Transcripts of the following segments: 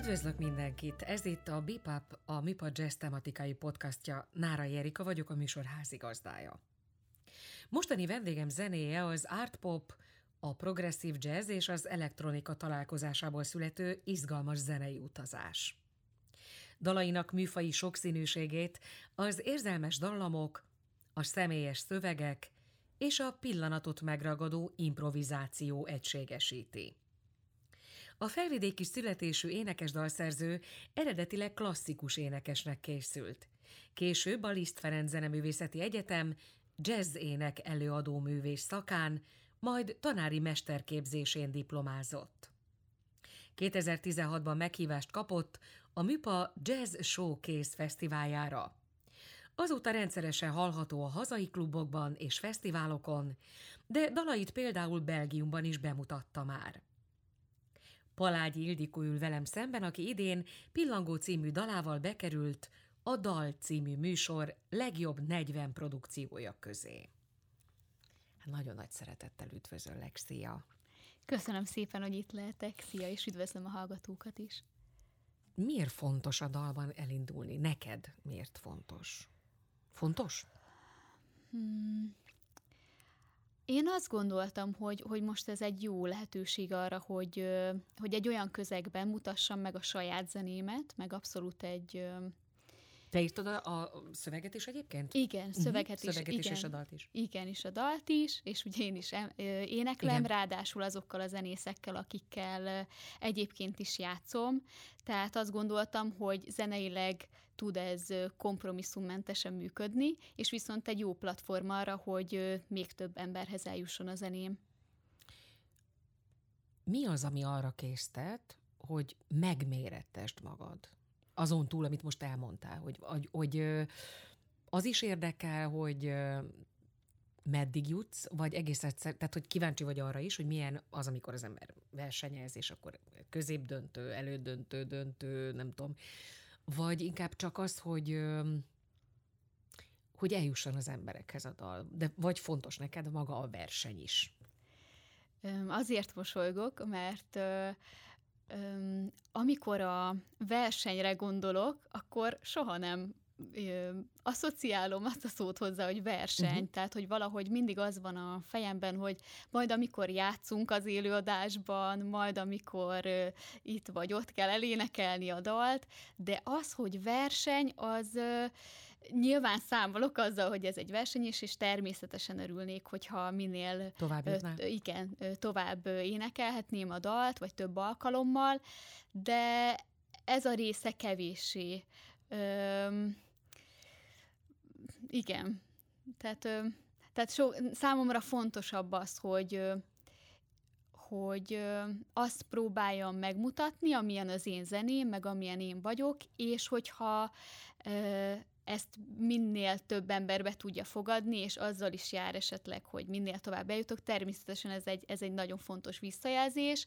Üdvözlök mindenkit! Ez itt a Bipap, a MIPA Jazz tematikai podcastja. Nára Jerika vagyok, a műsor házigazdája. Mostani vendégem zenéje az art pop, a progresszív jazz és az elektronika találkozásából születő izgalmas zenei utazás. Dalainak műfai sokszínűségét az érzelmes dallamok, a személyes szövegek és a pillanatot megragadó improvizáció egységesíti. A felvidéki születésű énekes dalszerző eredetileg klasszikus énekesnek készült. Később a Liszt Ferenc Zeneművészeti Egyetem jazz ének előadó művés szakán, majd tanári mesterképzésén diplomázott. 2016-ban meghívást kapott a MÜPA Jazz Showcase fesztiváljára. Azóta rendszeresen hallható a hazai klubokban és fesztiválokon, de dalait például Belgiumban is bemutatta már. Palágyi Ildikó ül velem szemben, aki idén Pillangó című dalával bekerült a Dal című műsor legjobb 40 produkciója közé. Hát nagyon nagy szeretettel üdvözöllek, szia! Köszönöm szépen, hogy itt lehetek, szia, és üdvözlöm a hallgatókat is. Miért fontos a dalban elindulni? Neked miért fontos? Fontos? Hmm, én azt gondoltam, hogy, hogy most ez egy jó lehetőség arra, hogy, hogy egy olyan közegben mutassam meg a saját zenémet, meg abszolút egy te írtad a, a szöveget is egyébként? Igen, mhm. szöveget uh-huh. is. Szöveget igen, is, és a dalt is. Igen, és a dalt is, és ugye én is éneklem, igen. ráadásul azokkal a zenészekkel, akikkel egyébként is játszom. Tehát azt gondoltam, hogy zeneileg tud ez kompromisszummentesen működni, és viszont egy jó platform arra, hogy még több emberhez eljusson a zeném. Mi az, ami arra késztet, hogy megmérettest magad? Azon túl, amit most elmondtál, hogy, hogy, hogy az is érdekel, hogy meddig jutsz, vagy egész egyszer, tehát hogy kíváncsi vagy arra is, hogy milyen az, amikor az ember versenyez, és akkor középdöntő, elődöntő, döntő, nem tudom, vagy inkább csak az, hogy hogy eljusson az emberekhez a dal, de vagy fontos neked maga a verseny is? Azért mosolygok, mert amikor a versenyre gondolok, akkor soha nem asszociálom azt a szót hozzá, hogy verseny, uh-huh. tehát, hogy valahogy mindig az van a fejemben, hogy majd amikor játszunk az élőadásban, majd amikor uh, itt vagy ott kell elénekelni a dalt, de az, hogy verseny, az uh, nyilván számolok azzal, hogy ez egy verseny és természetesen örülnék, hogyha minél tovább, uh, igen, tovább énekelhetném a dalt, vagy több alkalommal, de ez a része kevéssé igen. Tehát, tehát so, számomra fontosabb az, hogy hogy azt próbáljam megmutatni, amilyen az én zeném, meg amilyen én vagyok, és hogyha ezt minél több emberbe tudja fogadni, és azzal is jár esetleg, hogy minél tovább eljutok. Természetesen ez egy, ez egy nagyon fontos visszajelzés,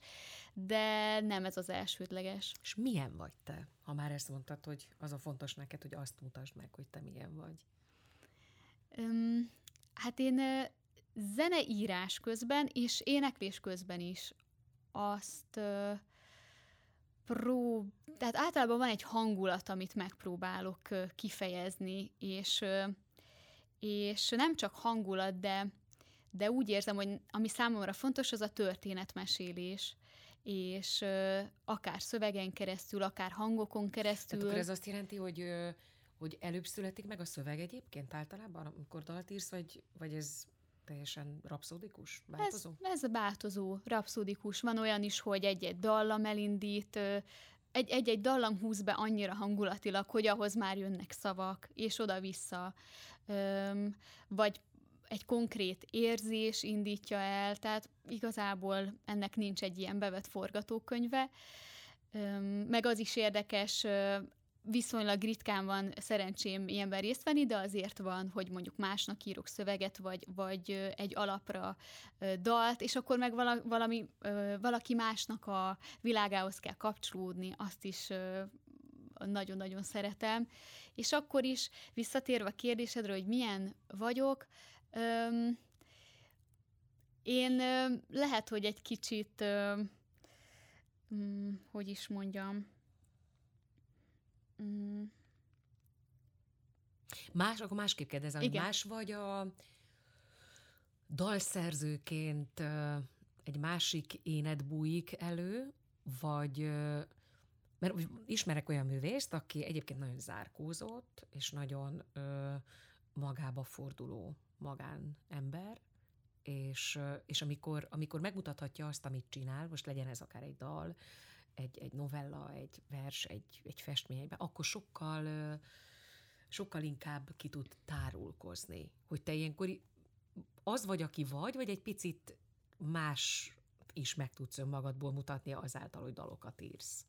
de nem ez az elsődleges. És milyen vagy te, ha már ezt mondtad, hogy az a fontos neked, hogy azt mutasd meg, hogy te milyen vagy? Um, hát én zeneírás közben és éneklés közben is azt prób... Tehát általában van egy hangulat, amit megpróbálok kifejezni, és, és nem csak hangulat, de, de úgy érzem, hogy ami számomra fontos, az a történetmesélés, és akár szövegen keresztül, akár hangokon keresztül. Tehát akkor ez azt jelenti, hogy hogy előbb születik meg a szöveg egyébként általában, amikor dalt írsz, vagy, vagy ez teljesen rapszódikus, változó? Ez, ez változó, rapszódikus. Van olyan is, hogy egy-egy dallam elindít, egy-egy dallam húz be annyira hangulatilag, hogy ahhoz már jönnek szavak, és oda-vissza. Vagy egy konkrét érzés indítja el, tehát igazából ennek nincs egy ilyen bevett forgatókönyve. Meg az is érdekes, viszonylag ritkán van szerencsém ilyenben részt venni, de azért van, hogy mondjuk másnak írok szöveget, vagy, vagy egy alapra dalt, és akkor meg valami, valaki másnak a világához kell kapcsolódni, azt is nagyon-nagyon szeretem. És akkor is visszatérve a kérdésedre, hogy milyen vagyok, én lehet, hogy egy kicsit, hogy is mondjam, Mm. Más, akkor másképp kérdezem, hogy más vagy a dalszerzőként egy másik énet bújik elő, vagy mert ismerek olyan művészt, aki egyébként nagyon zárkózott, és nagyon ö, magába forduló magánember, és, és amikor, amikor megmutathatja azt, amit csinál, most legyen ez akár egy dal, egy, egy novella, egy vers, egy, egy festmény, akkor sokkal, sokkal inkább ki tud tárulkozni. Hogy te ilyenkor az vagy, aki vagy, vagy egy picit más is meg tudsz önmagadból mutatni azáltal, hogy dalokat írsz?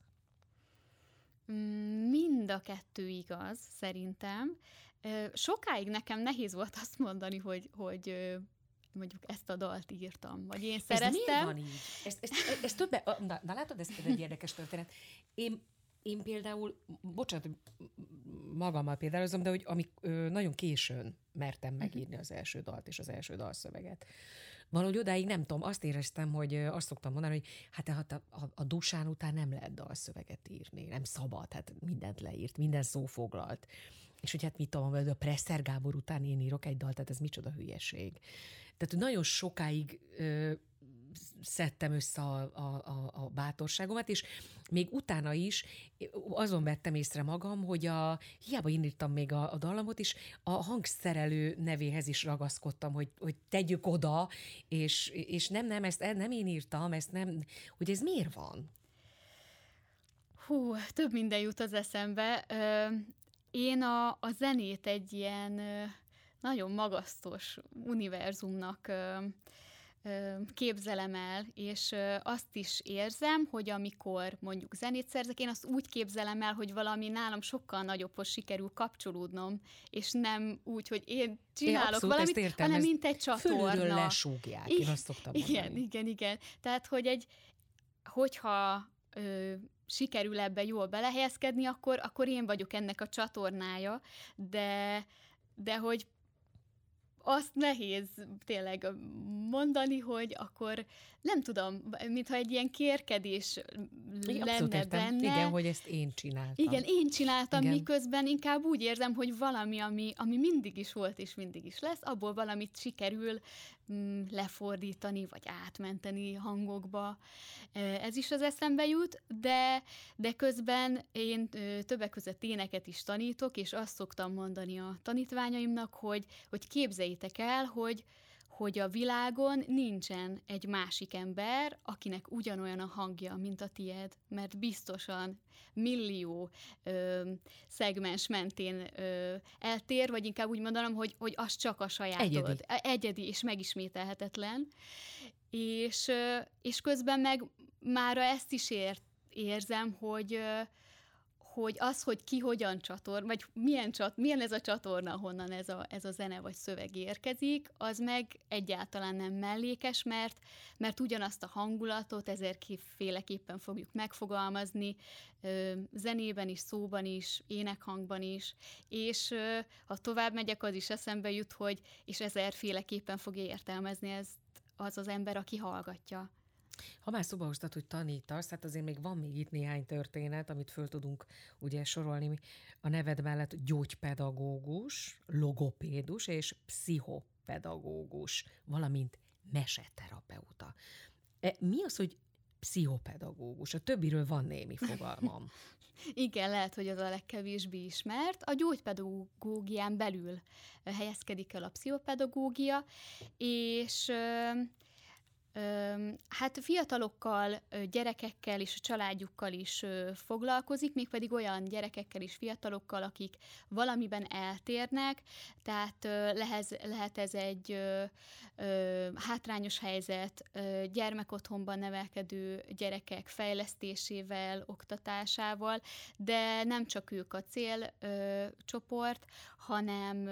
Mm, mind a kettő igaz, szerintem. Sokáig nekem nehéz volt azt mondani, hogy, hogy mondjuk ezt a dalt írtam, vagy én szereztem. Ez van így? Ez, ez, ez, ez többe, na, na látod, ez egy érdekes történet. Én, én például, bocsánat, magammal példálozom, de hogy amik ö, nagyon későn mertem megírni az első dalt és az első dalszöveget. Valahogy odáig nem tudom, azt éreztem, hogy azt szoktam mondani, hogy hát, hát a, a, a dusán után nem lehet dalszöveget írni, nem szabad, hát mindent leírt, minden szó foglalt. És hogy hát mit tudom, a Presser Gábor után én írok egy dalt, tehát ez micsoda hülyeség. Tehát nagyon sokáig ö, szedtem össze a, a, a, a bátorságomat, és még utána is azon vettem észre magam, hogy a, hiába indítam még a, a dallamot is, a hangszerelő nevéhez is ragaszkodtam, hogy, hogy tegyük oda, és, és nem, nem, ezt nem én írtam, ezt nem, hogy ez miért van? Hú, több minden jut az eszembe. Én a, a zenét egy ilyen nagyon magasztos univerzumnak képzelem el, és azt is érzem, hogy amikor mondjuk zenét szerzek, én azt úgy képzelem el, hogy valami nálam sokkal nagyobbhoz sikerül kapcsolódnom, és nem úgy, hogy én csinálok én valamit, értem, hanem mint egy csatorna. lesúgják, én azt szoktam Igen, mondani. igen, igen. Tehát, hogy egy, hogyha ö, sikerül ebbe jól belehelyezkedni, akkor, akkor én vagyok ennek a csatornája, de, de hogy azt nehéz tényleg mondani, hogy akkor nem tudom, mintha egy ilyen kérkedés Igen, lenne benne. Igen, hogy ezt én csináltam. Igen, én csináltam, Igen. miközben inkább úgy érzem, hogy valami, ami, ami mindig is volt és mindig is lesz, abból valamit sikerül lefordítani, vagy átmenteni hangokba. Ez is az eszembe jut, de, de közben én többek között éneket is tanítok, és azt szoktam mondani a tanítványaimnak, hogy, hogy képzeljétek el, hogy, hogy a világon nincsen egy másik ember, akinek ugyanolyan a hangja, mint a tied, mert biztosan millió ö, szegmens mentén ö, eltér, vagy inkább úgy mondanom, hogy, hogy az csak a sajátod. Egyedi. Egyedi és megismételhetetlen. És, ö, és közben meg mára ezt is ért, érzem, hogy hogy az, hogy ki hogyan csator, vagy milyen, csat, milyen ez a csatorna, honnan ez a, ez a zene vagy szöveg érkezik, az meg egyáltalán nem mellékes, mert, mert ugyanazt a hangulatot ezerféleképpen fogjuk megfogalmazni, zenében is, szóban is, énekhangban is, és ha tovább megyek, az is eszembe jut, hogy és ezerféleképpen fogja értelmezni ezt az az ember, aki hallgatja. Ha már szóba hoztad, hogy tanítasz, hát azért még van még itt néhány történet, amit föl tudunk ugye sorolni a neved mellett gyógypedagógus, logopédus és pszichopedagógus, valamint meseterapeuta. E, mi az, hogy pszichopedagógus? A többiről van némi fogalmam. Igen, lehet, hogy az a legkevésbé ismert. A gyógypedagógián belül helyezkedik el a pszichopedagógia, és Hát fiatalokkal, gyerekekkel és a családjukkal is foglalkozik, mégpedig olyan gyerekekkel és fiatalokkal, akik valamiben eltérnek, tehát lehet, ez egy hátrányos helyzet, gyermekotthonban nevelkedő gyerekek fejlesztésével, oktatásával, de nem csak ők a célcsoport, hanem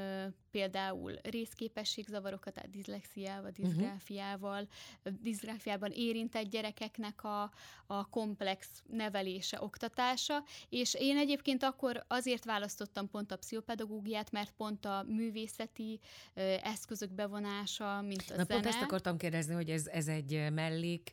például részképességzavarokat, tehát diszlexiával, mhm. diszgráfiával, uh-huh. diszgráfiában érintett gyerekeknek a, a komplex nevelése, oktatása, és én egyébként akkor azért választottam pont a pszichopedagógiát, mert pont a művészeti ö, eszközök bevonása, mint a Na, zene. pont ezt akartam kérdezni, hogy ez, ez egy mellék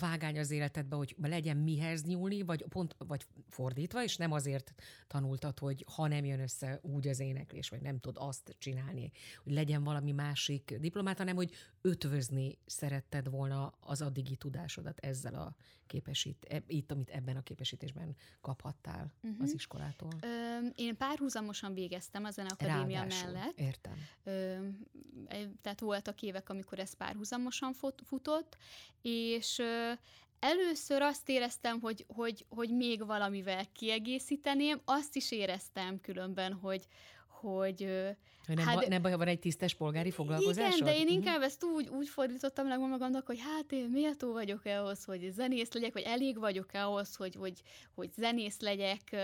vágány az életedbe, hogy legyen mihez nyúlni, vagy pont, vagy fordítva, és nem azért tanultad, hogy ha nem jön össze úgy az éneklés, vagy nem tud azt csinálni, hogy legyen valami másik diplomát, hanem hogy ötvözni szeretted volna az addigi tudásodat ezzel a képesít, e, itt, amit ebben a képesítésben kaphattál uh-huh. az iskolától. Ö, én párhuzamosan végeztem a Zeneakadémia Ráadásul, mellett. Értem. Ö, tehát voltak évek, amikor ez párhuzamosan futott, és Először azt éreztem, hogy, hogy, hogy még valamivel kiegészíteném, azt is éreztem különben, hogy, hogy nem, hát, ba, nem baj, van egy tisztes polgári foglalkozásod? Igen, de én mhm. inkább ezt úgy, úgy fordítottam meg magamnak, hogy hát én méltó vagyok-e ahhoz, hogy zenész legyek, vagy elég vagyok-e ahhoz, hogy, hogy, hogy zenész legyek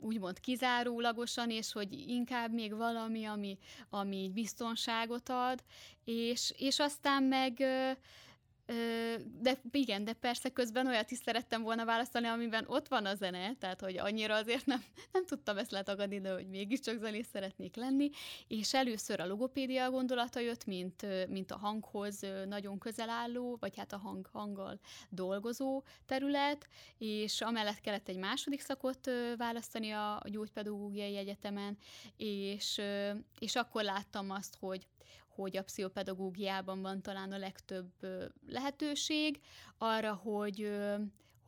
úgymond kizárólagosan, és hogy inkább még valami, ami, ami biztonságot ad, és, és aztán meg de igen, de persze közben olyat is szerettem volna választani, amiben ott van a zene, tehát hogy annyira azért nem, nem tudtam ezt letagadni, de hogy mégiscsak zenész szeretnék lenni, és először a logopédia gondolata jött, mint, mint a hanghoz nagyon közel álló, vagy hát a hang, hanggal dolgozó terület, és amellett kellett egy második szakot választani a gyógypedagógiai egyetemen, és, és akkor láttam azt, hogy hogy a pszichopedagógiában van talán a legtöbb lehetőség arra, hogy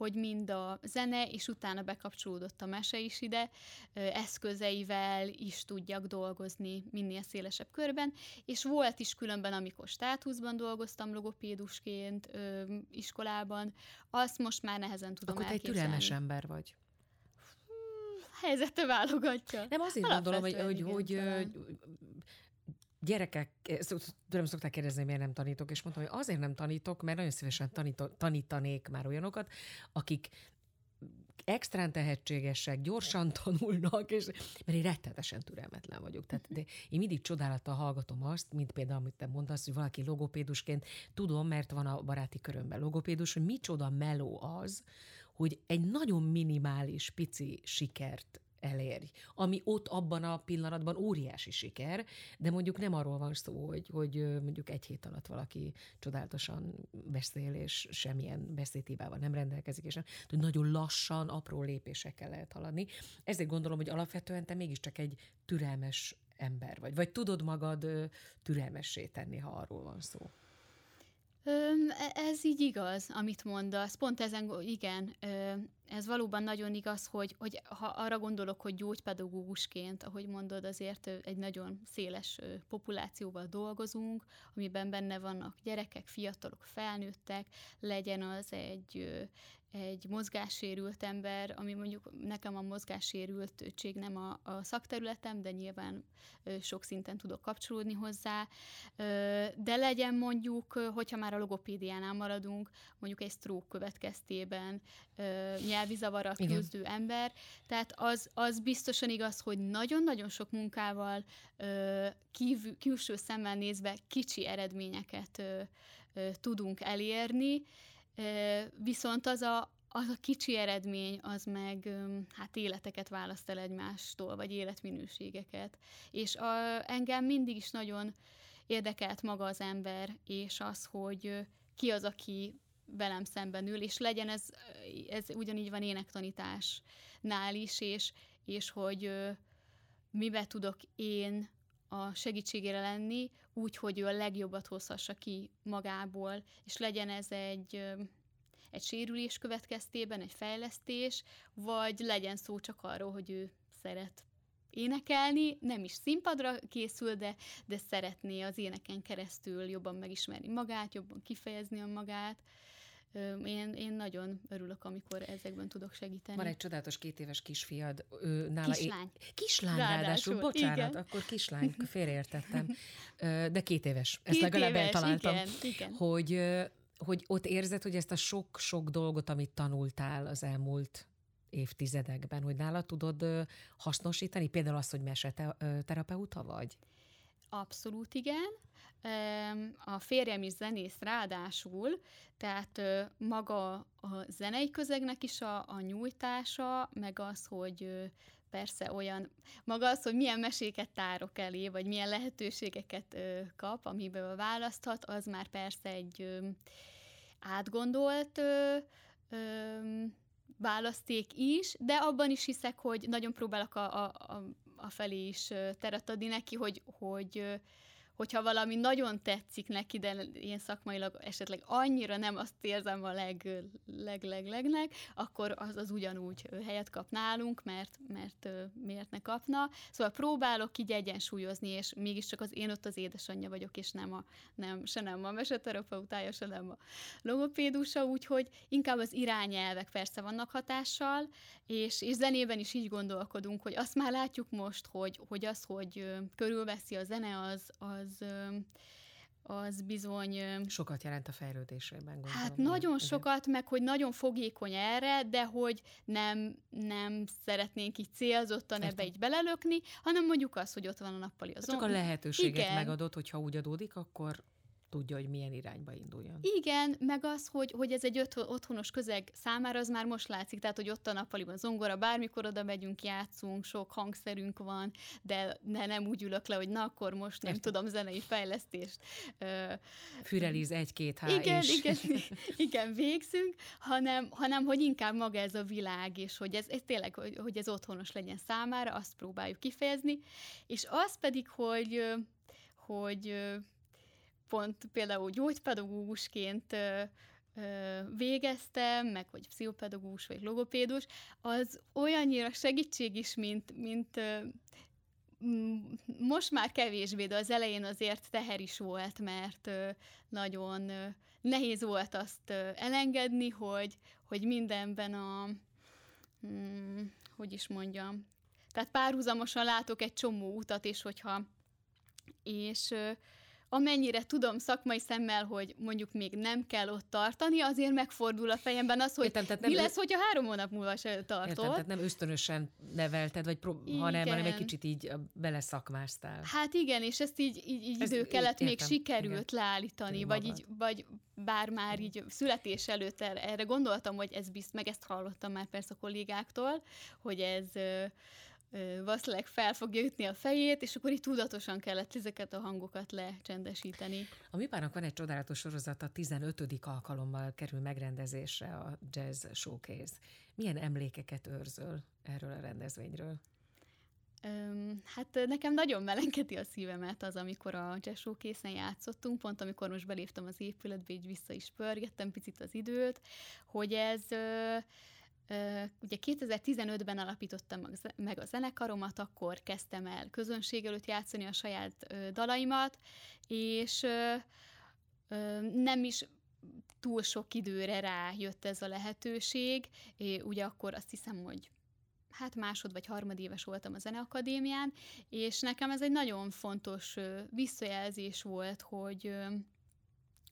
hogy mind a zene, és utána bekapcsolódott a mese is ide, eszközeivel is tudjak dolgozni minél szélesebb körben, és volt is különben, amikor státuszban dolgoztam logopédusként iskolában, azt most már nehezen tudom Akkor te egy türelmes ember vagy. Helyzete válogatja. Nem, azért gondolom, hogy, hogy, hogy gyerekek, eh, tudom, szokták kérdezni, miért nem tanítok, és mondtam, hogy azért nem tanítok, mert nagyon szívesen tanítok, tanítanék már olyanokat, akik extrán tehetségesek, gyorsan tanulnak, és, mert én rettetesen türelmetlen vagyok. Tehát de én mindig csodálattal hallgatom azt, mint például, amit te mondasz, hogy valaki logopédusként tudom, mert van a baráti körömben logopédus, hogy micsoda meló az, hogy egy nagyon minimális, pici sikert elérj. Ami ott abban a pillanatban óriási siker, de mondjuk nem arról van szó, hogy, hogy mondjuk egy hét alatt valaki csodálatosan beszél, és semmilyen beszédhibával nem rendelkezik, és nem, hogy nagyon lassan, apró lépésekkel lehet haladni. Ezért gondolom, hogy alapvetően te mégiscsak egy türelmes ember vagy, vagy tudod magad türelmessé tenni, ha arról van szó. E, ez így igaz, amit mondasz. Pont ezen, igen, ez valóban nagyon igaz, hogy, hogy ha arra gondolok, hogy gyógypedagógusként, ahogy mondod, azért egy nagyon széles populációval dolgozunk, amiben benne vannak gyerekek, fiatalok, felnőttek, legyen az egy, egy mozgássérült ember, ami mondjuk nekem a mozgássérültség nem a, a szakterületem, de nyilván sok szinten tudok kapcsolódni hozzá, de legyen mondjuk, hogyha már a logopédiánál maradunk, mondjuk egy stroke következtében nyelvi zavarral küzdő ember, tehát az, az biztosan igaz, hogy nagyon-nagyon sok munkával kívül, külső szemmel nézve kicsi eredményeket tudunk elérni, Viszont az a, az a kicsi eredmény, az meg hát életeket választ el egymástól, vagy életminőségeket. És a, engem mindig is nagyon érdekelt maga az ember, és az, hogy ki az, aki velem szemben ül, és legyen ez, ez ugyanígy van énektanításnál is, és, és hogy mibe tudok én a segítségére lenni, úgy, hogy ő a legjobbat hozhassa ki magából, és legyen ez egy, egy sérülés következtében, egy fejlesztés, vagy legyen szó csak arról, hogy ő szeret énekelni, nem is színpadra készül, de, de szeretné az éneken keresztül jobban megismerni magát, jobban kifejezni a magát. Én, én nagyon örülök, amikor ezekben tudok segíteni. Van egy csodálatos két éves kisfiad. Ő, nála kislány. É... Kislány ráadásul, ráadásul. bocsánat, igen. akkor kislány, félreértettem. De két éves, ezt két legalább éves, eltaláltam. Igen, igen. Hogy, hogy ott érzed, hogy ezt a sok-sok dolgot, amit tanultál az elmúlt évtizedekben, hogy nála tudod hasznosítani? Például azt, hogy meseterapeuta vagy? Abszolút igen. A férjem is zenész ráadásul, tehát maga a zenei közegnek is a, a nyújtása, meg az, hogy persze olyan, maga az, hogy milyen meséket tárok elé, vagy milyen lehetőségeket kap, amiből választhat, az már persze egy átgondolt választék is, de abban is hiszek, hogy nagyon próbálok a, a, a felé is teret adni neki, hogy, hogy hogyha valami nagyon tetszik neki, de ilyen szakmailag esetleg annyira nem azt érzem a leg, leg, leg, legnek, akkor az, az ugyanúgy helyet kap nálunk, mert, mert miért ne kapna. Szóval próbálok így egyensúlyozni, és mégiscsak az én ott az édesanyja vagyok, és nem, a, nem se nem a meseterapeutája, se nem a logopédusa, úgyhogy inkább az irányelvek persze vannak hatással, és, és zenében is így gondolkodunk, hogy azt már látjuk most, hogy, hogy az, hogy körülveszi a zene, az, az az az bizony... Sokat jelent a fejlődésében, gondolom. Hát nagyon igen. sokat, meg hogy nagyon fogékony erre, de hogy nem, nem szeretnénk így célzottan Értem. ebbe így belelökni, hanem mondjuk az, hogy ott van a nappali az Csak a lehetőséget igen. megadott, hogyha úgy adódik, akkor tudja, hogy milyen irányba induljon. Igen, meg az, hogy, hogy ez egy otthonos közeg számára, az már most látszik, tehát, hogy ott a nappaliban zongora, bármikor oda megyünk, játszunk, sok hangszerünk van, de, de nem úgy ülök le, hogy na, akkor most nem Értem. tudom, zenei fejlesztést. Füreliz egy-két há Igen, is. igen, igen, végzünk, hanem, hanem, hogy inkább maga ez a világ, és hogy ez, ez tényleg, hogy, hogy ez otthonos legyen számára, azt próbáljuk kifejezni, és az pedig, hogy hogy pont például gyógypedagógusként végeztem, meg hogy pszichopedagógus vagy logopédus, az olyannyira segítség is, mint, mint most már kevésbé, de az elején azért teher is volt, mert nagyon nehéz volt azt elengedni, hogy, hogy mindenben a, hmm, hogy is mondjam, tehát párhuzamosan látok egy csomó utat, és hogyha és amennyire tudom szakmai szemmel, hogy mondjuk még nem kell ott tartani, azért megfordul a fejemben az, hogy Értem, tehát nem mi lesz, hogyha három hónap múlva se tartod. Értem, tehát nem ösztönösen nevelted, vagy pro- hanem, hanem egy kicsit így beleszakmáztál. Hát igen, és ezt így, így, így idő kellett még sikerült igen. leállítani, vagy így, vagy bár már így születés előtt erre gondoltam, hogy ez bizt, meg ezt hallottam már persze a kollégáktól, hogy ez valószínűleg fel fogja ütni a fejét, és akkor így tudatosan kellett ezeket a hangokat lecsendesíteni. A Mipának van egy csodálatos sorozata, 15. alkalommal kerül megrendezésre a Jazz Showcase. Milyen emlékeket őrzöl erről a rendezvényről? Um, hát nekem nagyon melenketi a szívemet az, amikor a Jazz Showcase-en játszottunk, pont amikor most beléptem az épületbe, így vissza is pörgettem picit az időt, hogy ez uh, Ugye 2015-ben alapítottam meg a zenekaromat, akkor kezdtem el közönség előtt játszani a saját dalaimat, és nem is túl sok időre rájött ez a lehetőség. Ugye akkor azt hiszem, hogy hát másod vagy harmadéves voltam a Zeneakadémián, és nekem ez egy nagyon fontos visszajelzés volt, hogy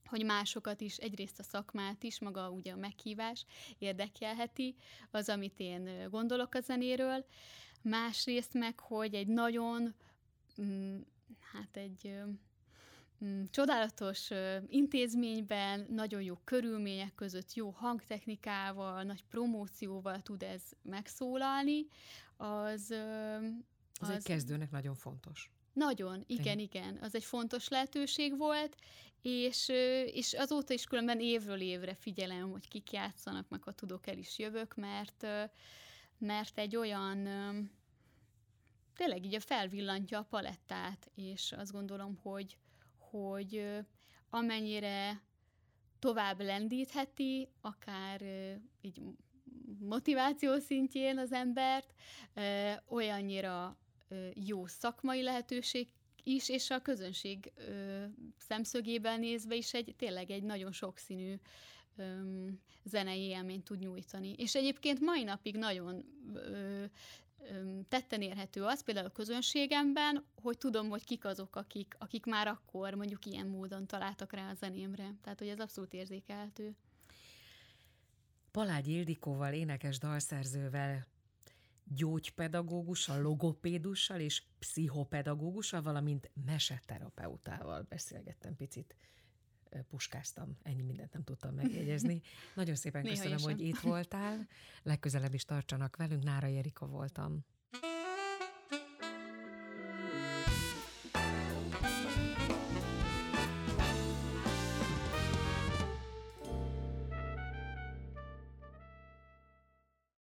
hogy másokat is, egyrészt a szakmát is, maga ugye a meghívás érdekelheti, az, amit én gondolok a zenéről, másrészt meg, hogy egy nagyon, mm, hát egy mm, csodálatos intézményben, nagyon jó körülmények között, jó hangtechnikával, nagy promócióval tud ez megszólalni, az... Az, az egy kezdőnek nagyon fontos. Nagyon, igen, igen. Az egy fontos lehetőség volt, és, és azóta is különben évről évre figyelem, hogy kik játszanak, meg ha tudok, el is jövök, mert, mert egy olyan, tényleg így a felvillantja a palettát, és azt gondolom, hogy, hogy amennyire tovább lendítheti, akár így motiváció szintjén az embert, olyannyira jó szakmai lehetőség is, és a közönség ö, szemszögében nézve is egy tényleg egy nagyon sokszínű ö, zenei élményt tud nyújtani. És egyébként mai napig nagyon ö, ö, tetten érhető az, például a közönségemben, hogy tudom, hogy kik azok, akik, akik már akkor mondjuk ilyen módon találtak rá a zenémre. Tehát, hogy ez abszolút érzékelhető. Palágy Ildikóval, énekes dalszerzővel gyógypedagógussal, logopédussal és pszichopedagógussal, valamint meseterapeutával beszélgettem picit puskáztam, ennyi mindent nem tudtam megjegyezni. Nagyon szépen köszönöm, hogy itt voltál. Legközelebb is tartsanak velünk. Nára Jerika voltam.